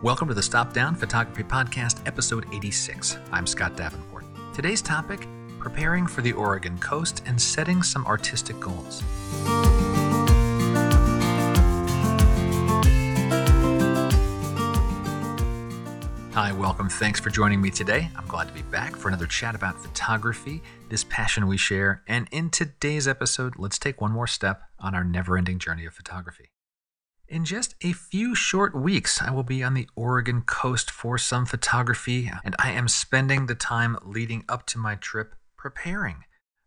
Welcome to the Stop Down Photography Podcast, episode 86. I'm Scott Davenport. Today's topic preparing for the Oregon coast and setting some artistic goals. Hi, welcome. Thanks for joining me today. I'm glad to be back for another chat about photography, this passion we share. And in today's episode, let's take one more step on our never ending journey of photography. In just a few short weeks, I will be on the Oregon coast for some photography, and I am spending the time leading up to my trip preparing.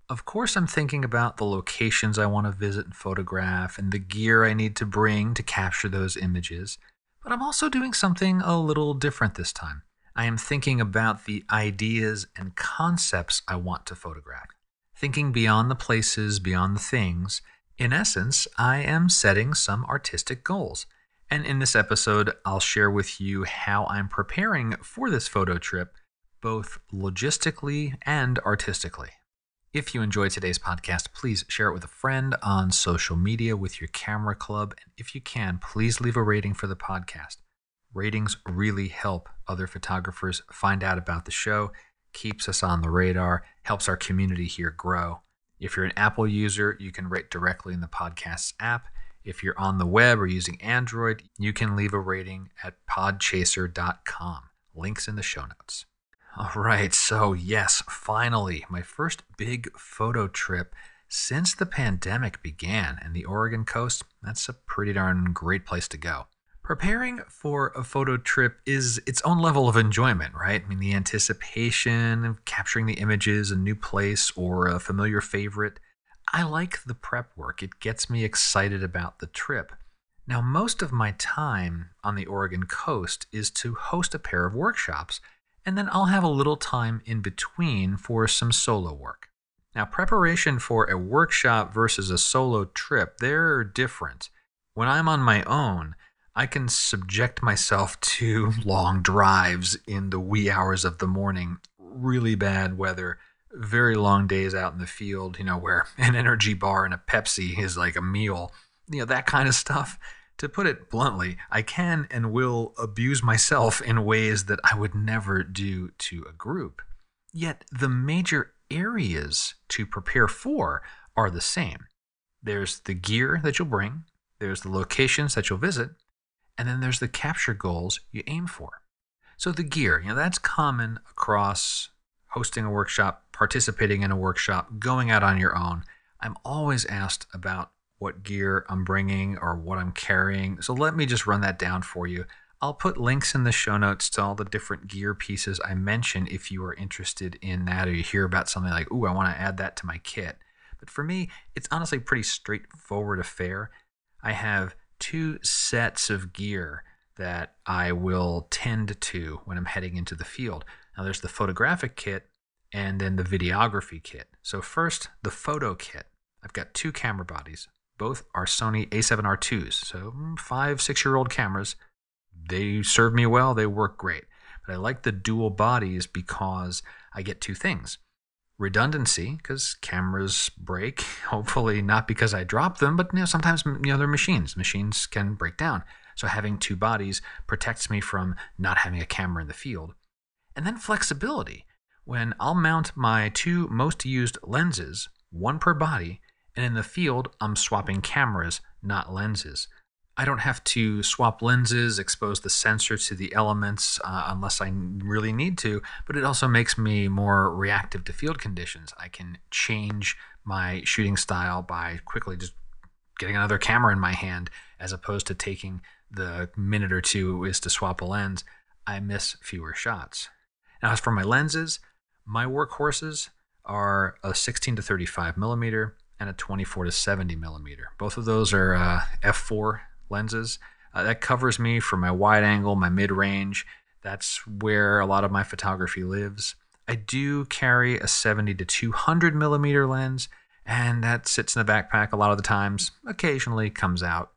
Of course, I'm thinking about the locations I want to visit and photograph and the gear I need to bring to capture those images, but I'm also doing something a little different this time. I am thinking about the ideas and concepts I want to photograph, thinking beyond the places, beyond the things, in essence, I am setting some artistic goals. And in this episode, I'll share with you how I'm preparing for this photo trip, both logistically and artistically. If you enjoyed today's podcast, please share it with a friend on social media with your camera club. And if you can, please leave a rating for the podcast. Ratings really help other photographers find out about the show, keeps us on the radar, helps our community here grow. If you're an Apple user, you can rate directly in the podcast's app. If you're on the web or using Android, you can leave a rating at podchaser.com. Links in the show notes. All right, so yes, finally, my first big photo trip since the pandemic began, and the Oregon coast, that's a pretty darn great place to go. Preparing for a photo trip is its own level of enjoyment, right? I mean, the anticipation of capturing the images, a new place, or a familiar favorite. I like the prep work, it gets me excited about the trip. Now, most of my time on the Oregon coast is to host a pair of workshops, and then I'll have a little time in between for some solo work. Now, preparation for a workshop versus a solo trip, they're different. When I'm on my own, I can subject myself to long drives in the wee hours of the morning, really bad weather, very long days out in the field, you know, where an energy bar and a Pepsi is like a meal, you know, that kind of stuff. To put it bluntly, I can and will abuse myself in ways that I would never do to a group. Yet the major areas to prepare for are the same. There's the gear that you'll bring, there's the locations that you'll visit, and then there's the capture goals you aim for. So the gear, you know, that's common across hosting a workshop, participating in a workshop, going out on your own. I'm always asked about what gear I'm bringing or what I'm carrying. So let me just run that down for you. I'll put links in the show notes to all the different gear pieces I mentioned if you are interested in that or you hear about something like, ooh, I want to add that to my kit. But for me, it's honestly a pretty straightforward affair. I have two sets of gear that I will tend to when I'm heading into the field. Now, there's the photographic kit and then the videography kit. So, first, the photo kit. I've got two camera bodies. Both are Sony a7R2s, so mm, five, six year old cameras. They serve me well, they work great. But I like the dual bodies because I get two things redundancy because cameras break. Hopefully, not because I drop them, but you know sometimes you know they're machines. Machines can break down. So having two bodies protects me from not having a camera in the field. And then flexibility. When I'll mount my two most used lenses, one per body, and in the field I'm swapping cameras, not lenses. I don't have to swap lenses, expose the sensor to the elements uh, unless I really need to, but it also makes me more reactive to field conditions. I can change my shooting style by quickly just getting another camera in my hand as opposed to taking the minute or two is to swap a lens. I miss fewer shots. Now, as for my lenses, my workhorses are a 16 to 35 millimeter and a 24 to 70 millimeter. Both of those are uh, f4 lenses. Uh, that covers me for my wide angle, my mid range. That's where a lot of my photography lives. I do carry a 70 to 200 millimeter lens, and that sits in the backpack a lot of the times, occasionally comes out.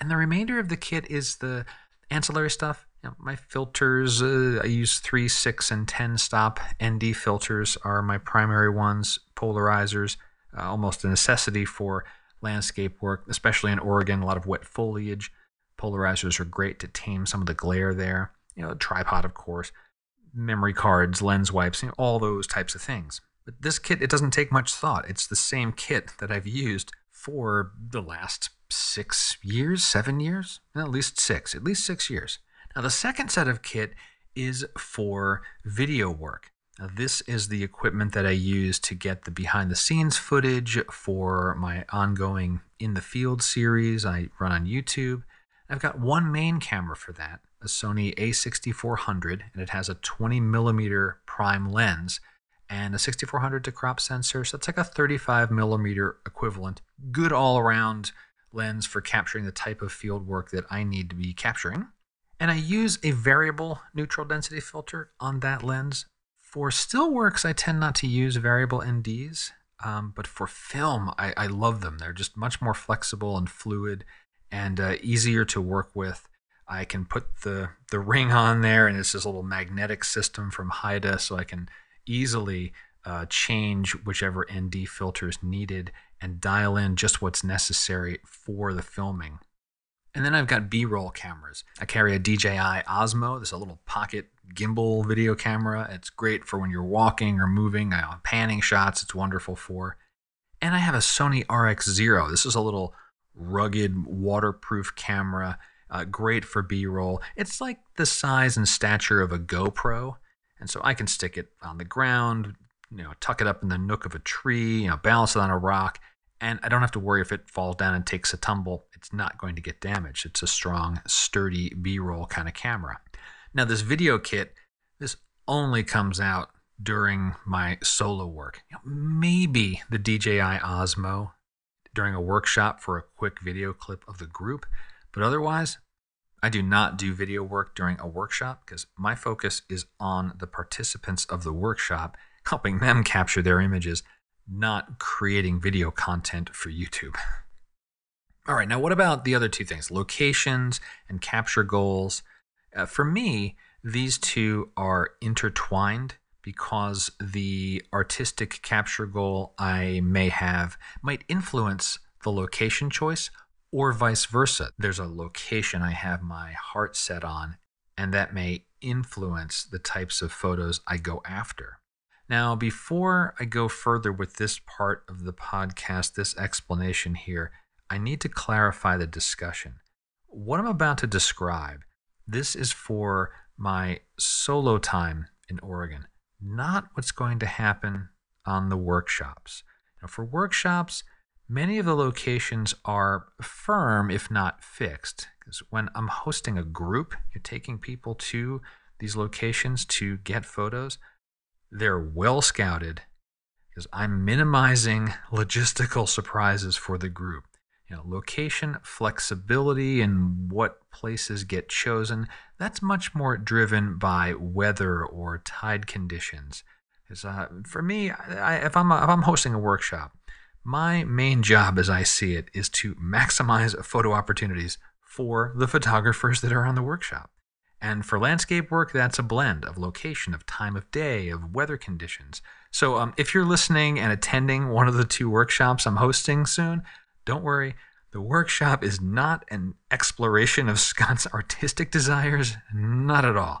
And the remainder of the kit is the ancillary stuff. You know, my filters, uh, I use 3, 6, and 10 stop ND filters are my primary ones, polarizers, uh, almost a necessity for landscape work, especially in Oregon, a lot of wet foliage. Polarizers are great to tame some of the glare there. You know, tripod, of course, memory cards, lens wipes, you know, all those types of things. But this kit, it doesn't take much thought. It's the same kit that I've used for the last six years, seven years, at least six, at least six years. Now, the second set of kit is for video work. Now, this is the equipment that I use to get the behind the scenes footage for my ongoing In the Field series I run on YouTube. I've got one main camera for that, a Sony a6400, and it has a 20 millimeter prime lens and a 6400 to crop sensor. So it's like a 35 millimeter equivalent. Good all around lens for capturing the type of field work that I need to be capturing. And I use a variable neutral density filter on that lens. For still works, I tend not to use variable NDs, um, but for film, I, I, love them. They're just much more flexible and fluid and uh, easier to work with. I can put the, the ring on there, and it's this little magnetic system from Haida, so I can easily uh, change whichever ND filter is needed and dial in just what's necessary for the filming. And then I've got B-roll cameras. I carry a DJI Osmo. This is a little pocket gimbal video camera. It's great for when you're walking or moving, uh, panning shots. It's wonderful for. And I have a Sony RX0. This is a little rugged, waterproof camera. Uh, great for B-roll. It's like the size and stature of a GoPro, and so I can stick it on the ground, you know, tuck it up in the nook of a tree, you know, balance it on a rock, and I don't have to worry if it falls down and takes a tumble. It's not going to get damaged. It's a strong, sturdy B-roll kind of camera. Now, this video kit, this only comes out during my solo work. You know, maybe the DJI Osmo during a workshop for a quick video clip of the group, but otherwise, I do not do video work during a workshop because my focus is on the participants of the workshop, helping them capture their images not creating video content for YouTube. All right, now what about the other two things, locations and capture goals? Uh, for me, these two are intertwined because the artistic capture goal I may have might influence the location choice or vice versa. There's a location I have my heart set on, and that may influence the types of photos I go after. Now, before I go further with this part of the podcast, this explanation here, I need to clarify the discussion. What I'm about to describe, this is for my solo time in Oregon, not what's going to happen on the workshops. Now, for workshops, many of the locations are firm, if not fixed. Because when I'm hosting a group, you're taking people to these locations to get photos they're well scouted because I'm minimizing logistical surprises for the group. You know, location, flexibility, and what places get chosen, that's much more driven by weather or tide conditions. Because uh, for me, I, if, I'm a, if I'm hosting a workshop, my main job as I see it is to maximize photo opportunities for the photographers that are on the workshop. And for landscape work, that's a blend of location, of time of day, of weather conditions. So um, if you're listening and attending one of the two workshops I'm hosting soon, don't worry. The workshop is not an exploration of Scott's artistic desires, not at all.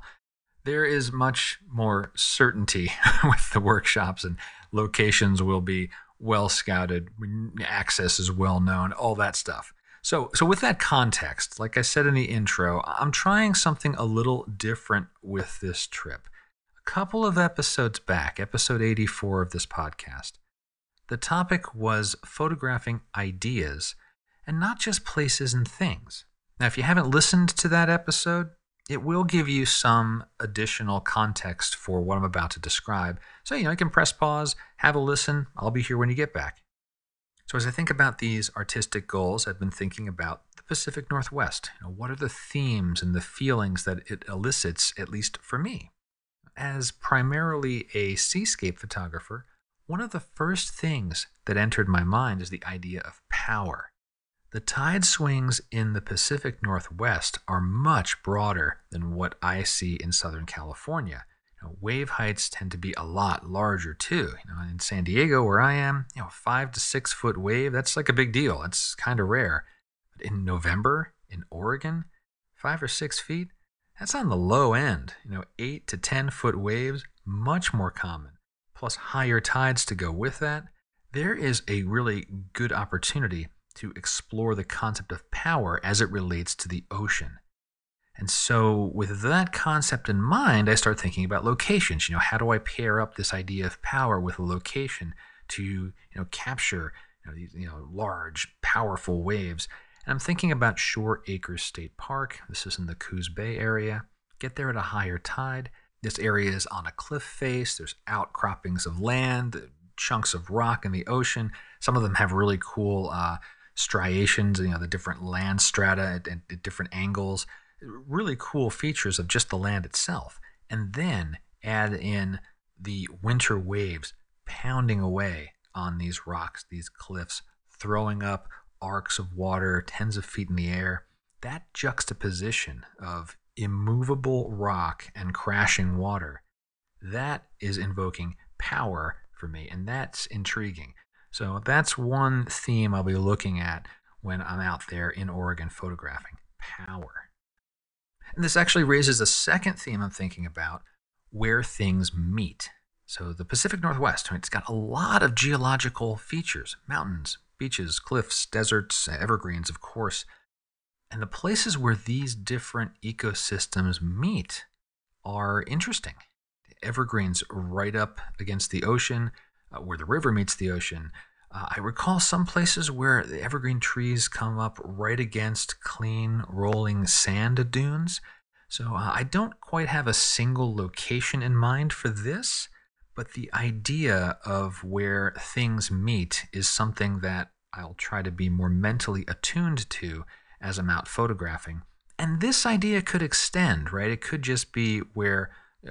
There is much more certainty with the workshops, and locations will be well scouted, access is well known, all that stuff. So, so with that context, like I said in the intro, I'm trying something a little different with this trip. A couple of episodes back, episode 84 of this podcast, the topic was photographing ideas and not just places and things. Now, if you haven't listened to that episode, it will give you some additional context for what I'm about to describe. So, you know, you can press pause, have a listen. I'll be here when you get back. So, as I think about these artistic goals, I've been thinking about the Pacific Northwest. You know, what are the themes and the feelings that it elicits, at least for me? As primarily a seascape photographer, one of the first things that entered my mind is the idea of power. The tide swings in the Pacific Northwest are much broader than what I see in Southern California know, wave heights tend to be a lot larger too. You know, in San Diego, where I am, you know, five to six foot wave, that's like a big deal. That's kind of rare. But in November in Oregon, five or six feet, that's on the low end. You know, eight to 10 foot waves, much more common, plus higher tides to go with that. There is a really good opportunity to explore the concept of power as it relates to the ocean. And so, with that concept in mind, I start thinking about locations. You know, how do I pair up this idea of power with a location to, you know, capture you know, these, you know, large, powerful waves? And I'm thinking about Shore Acres State Park. This is in the Coos Bay area. Get there at a higher tide. This area is on a cliff face. There's outcroppings of land, chunks of rock in the ocean. Some of them have really cool uh, striations, you know, the different land strata at, at different angles really cool features of just the land itself, and then add in the winter waves pounding away on these rocks, these cliffs, throwing up arcs of water tens of feet in the air. That juxtaposition of immovable rock and crashing water, that is invoking power for me, and that's intriguing. So that's one theme I'll be looking at when I'm out there in Oregon photographing power. And this actually raises a second theme I'm thinking about where things meet. So the Pacific Northwest, it's got a lot of geological features mountains, beaches, cliffs, deserts, evergreens, of course. And the places where these different ecosystems meet are interesting. The evergreens right up against the ocean, uh, where the river meets the ocean, uh, I recall some places where the evergreen trees come up right against clean, rolling sand dunes. So uh, I don't quite have a single location in mind for this, but the idea of where things meet is something that I'll try to be more mentally attuned to as I'm out photographing. And this idea could extend, right? It could just be where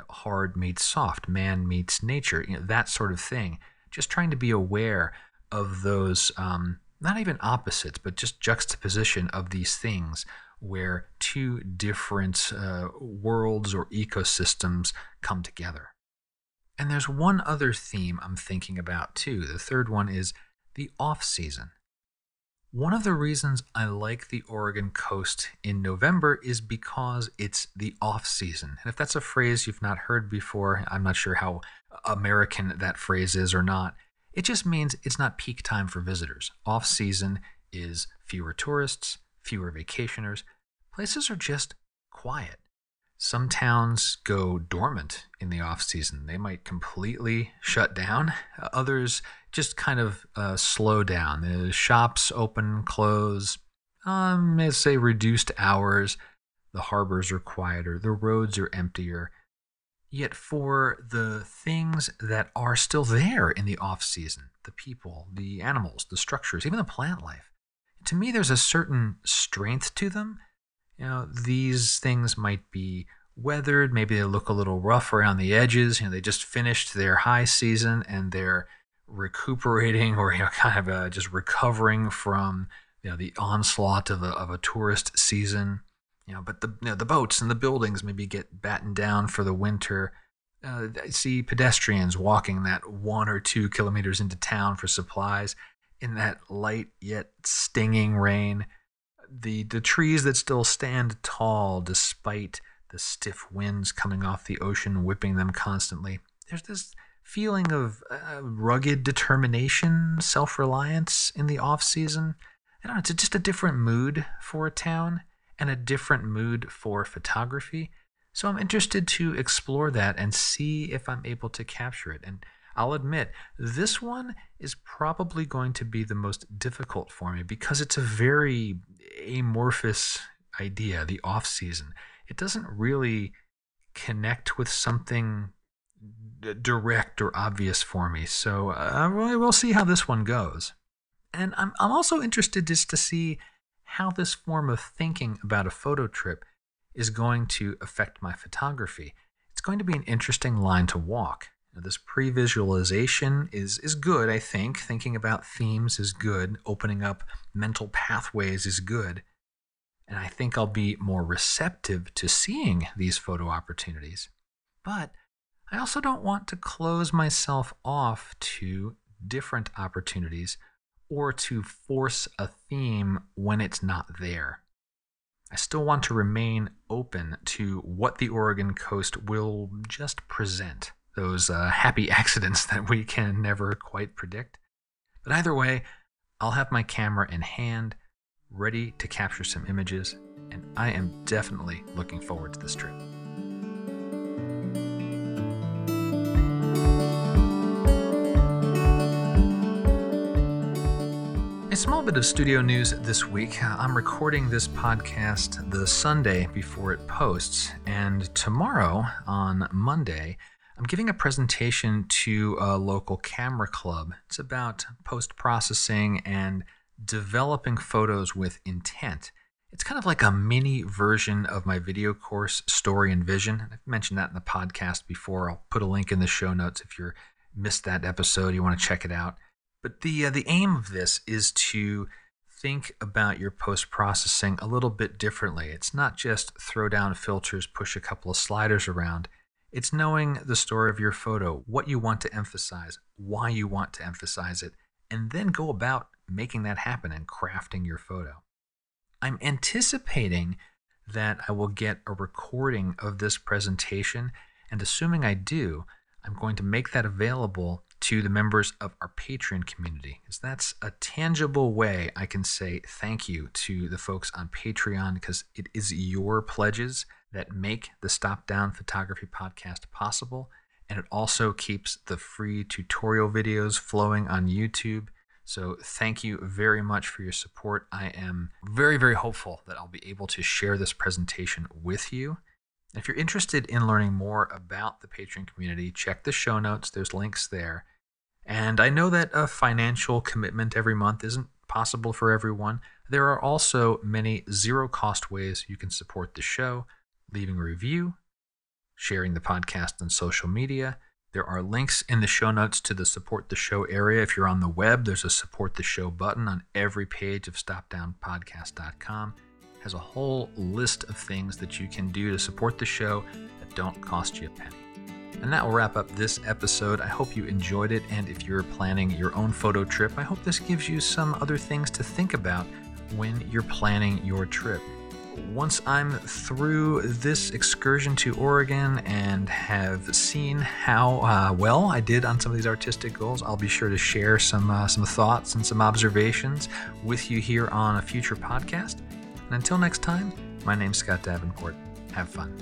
hard meets soft, man meets nature, you know, that sort of thing. Just trying to be aware of those, um, not even opposites, but just juxtaposition of these things where two different uh, worlds or ecosystems come together. And there's one other theme I'm thinking about too. The third one is the off season. One of the reasons I like the Oregon coast in November is because it's the off season. And if that's a phrase you've not heard before, I'm not sure how American that phrase is or not. It just means it's not peak time for visitors. Off season is fewer tourists, fewer vacationers. Places are just quiet. Some towns go dormant in the off season. They might completely shut down. Others just kind of uh, slow down. The shops open, close, um, let's say reduced hours. The harbors are quieter. The roads are emptier. Yet for the things that are still there in the off season, the people, the animals, the structures, even the plant life, to me there's a certain strength to them. You know, these things might be weathered, maybe they look a little rough around the edges. You know, they just finished their high season and they're recuperating or you know kind of uh, just recovering from you know the onslaught of a, of a tourist season you know, but the you know, the boats and the buildings maybe get battened down for the winter. Uh, I see pedestrians walking that one or two kilometers into town for supplies in that light yet stinging rain. The the trees that still stand tall despite the stiff winds coming off the ocean whipping them constantly. There's this feeling of uh, rugged determination, self-reliance in the off season. I don't know, it's just a different mood for a town and a different mood for photography. So I'm interested to explore that and see if I'm able to capture it. And I'll admit, this one is probably going to be the most difficult for me because it's a very amorphous idea, the off season. It doesn't really connect with something direct or obvious for me. So uh, we'll see how this one goes. And I'm, I'm also interested just to see how this form of thinking about a photo trip is going to affect my photography. It's going to be an interesting line to walk. Now, this pre visualization is, is good, I think. Thinking about themes is good. Opening up mental pathways is good. And I think I'll be more receptive to seeing these photo opportunities. But I also don't want to close myself off to different opportunities or to force a theme when it's not there. I still want to remain open to what the Oregon coast will just present, those uh, happy accidents that we can never quite predict. But either way, I'll have my camera in hand, ready to capture some images, and I am definitely looking forward to this trip. A small bit of studio news this week. I'm recording this podcast the Sunday before it posts, and tomorrow, on Monday, I'm giving a presentation to a local camera club. It's about post processing and developing photos with intent. It's kind of like a mini version of my video course, Story and Vision. I've mentioned that in the podcast before. I'll put a link in the show notes if you missed that episode, you want to check it out. But the uh, the aim of this is to think about your post processing a little bit differently. It's not just throw down filters, push a couple of sliders around. It's knowing the story of your photo, what you want to emphasize, why you want to emphasize it, and then go about making that happen and crafting your photo. I'm anticipating that I will get a recording of this presentation, and assuming I do, I'm going to make that available to the members of our Patreon community, because that's a tangible way I can say thank you to the folks on Patreon, because it is your pledges that make the Stop Down Photography podcast possible. And it also keeps the free tutorial videos flowing on YouTube. So, thank you very much for your support. I am very, very hopeful that I'll be able to share this presentation with you. If you're interested in learning more about the Patreon community, check the show notes. There's links there. And I know that a financial commitment every month isn't possible for everyone. There are also many zero cost ways you can support the show leaving a review, sharing the podcast on social media. There are links in the show notes to the support the show area. If you're on the web, there's a support the show button on every page of stopdownpodcast.com. It has a whole list of things that you can do to support the show that don't cost you a penny. And that will wrap up this episode. I hope you enjoyed it. And if you're planning your own photo trip, I hope this gives you some other things to think about when you're planning your trip. Once I'm through this excursion to Oregon and have seen how uh, well I did on some of these artistic goals, I'll be sure to share some uh, some thoughts and some observations with you here on a future podcast. And until next time, my name's Scott Davenport. Have fun.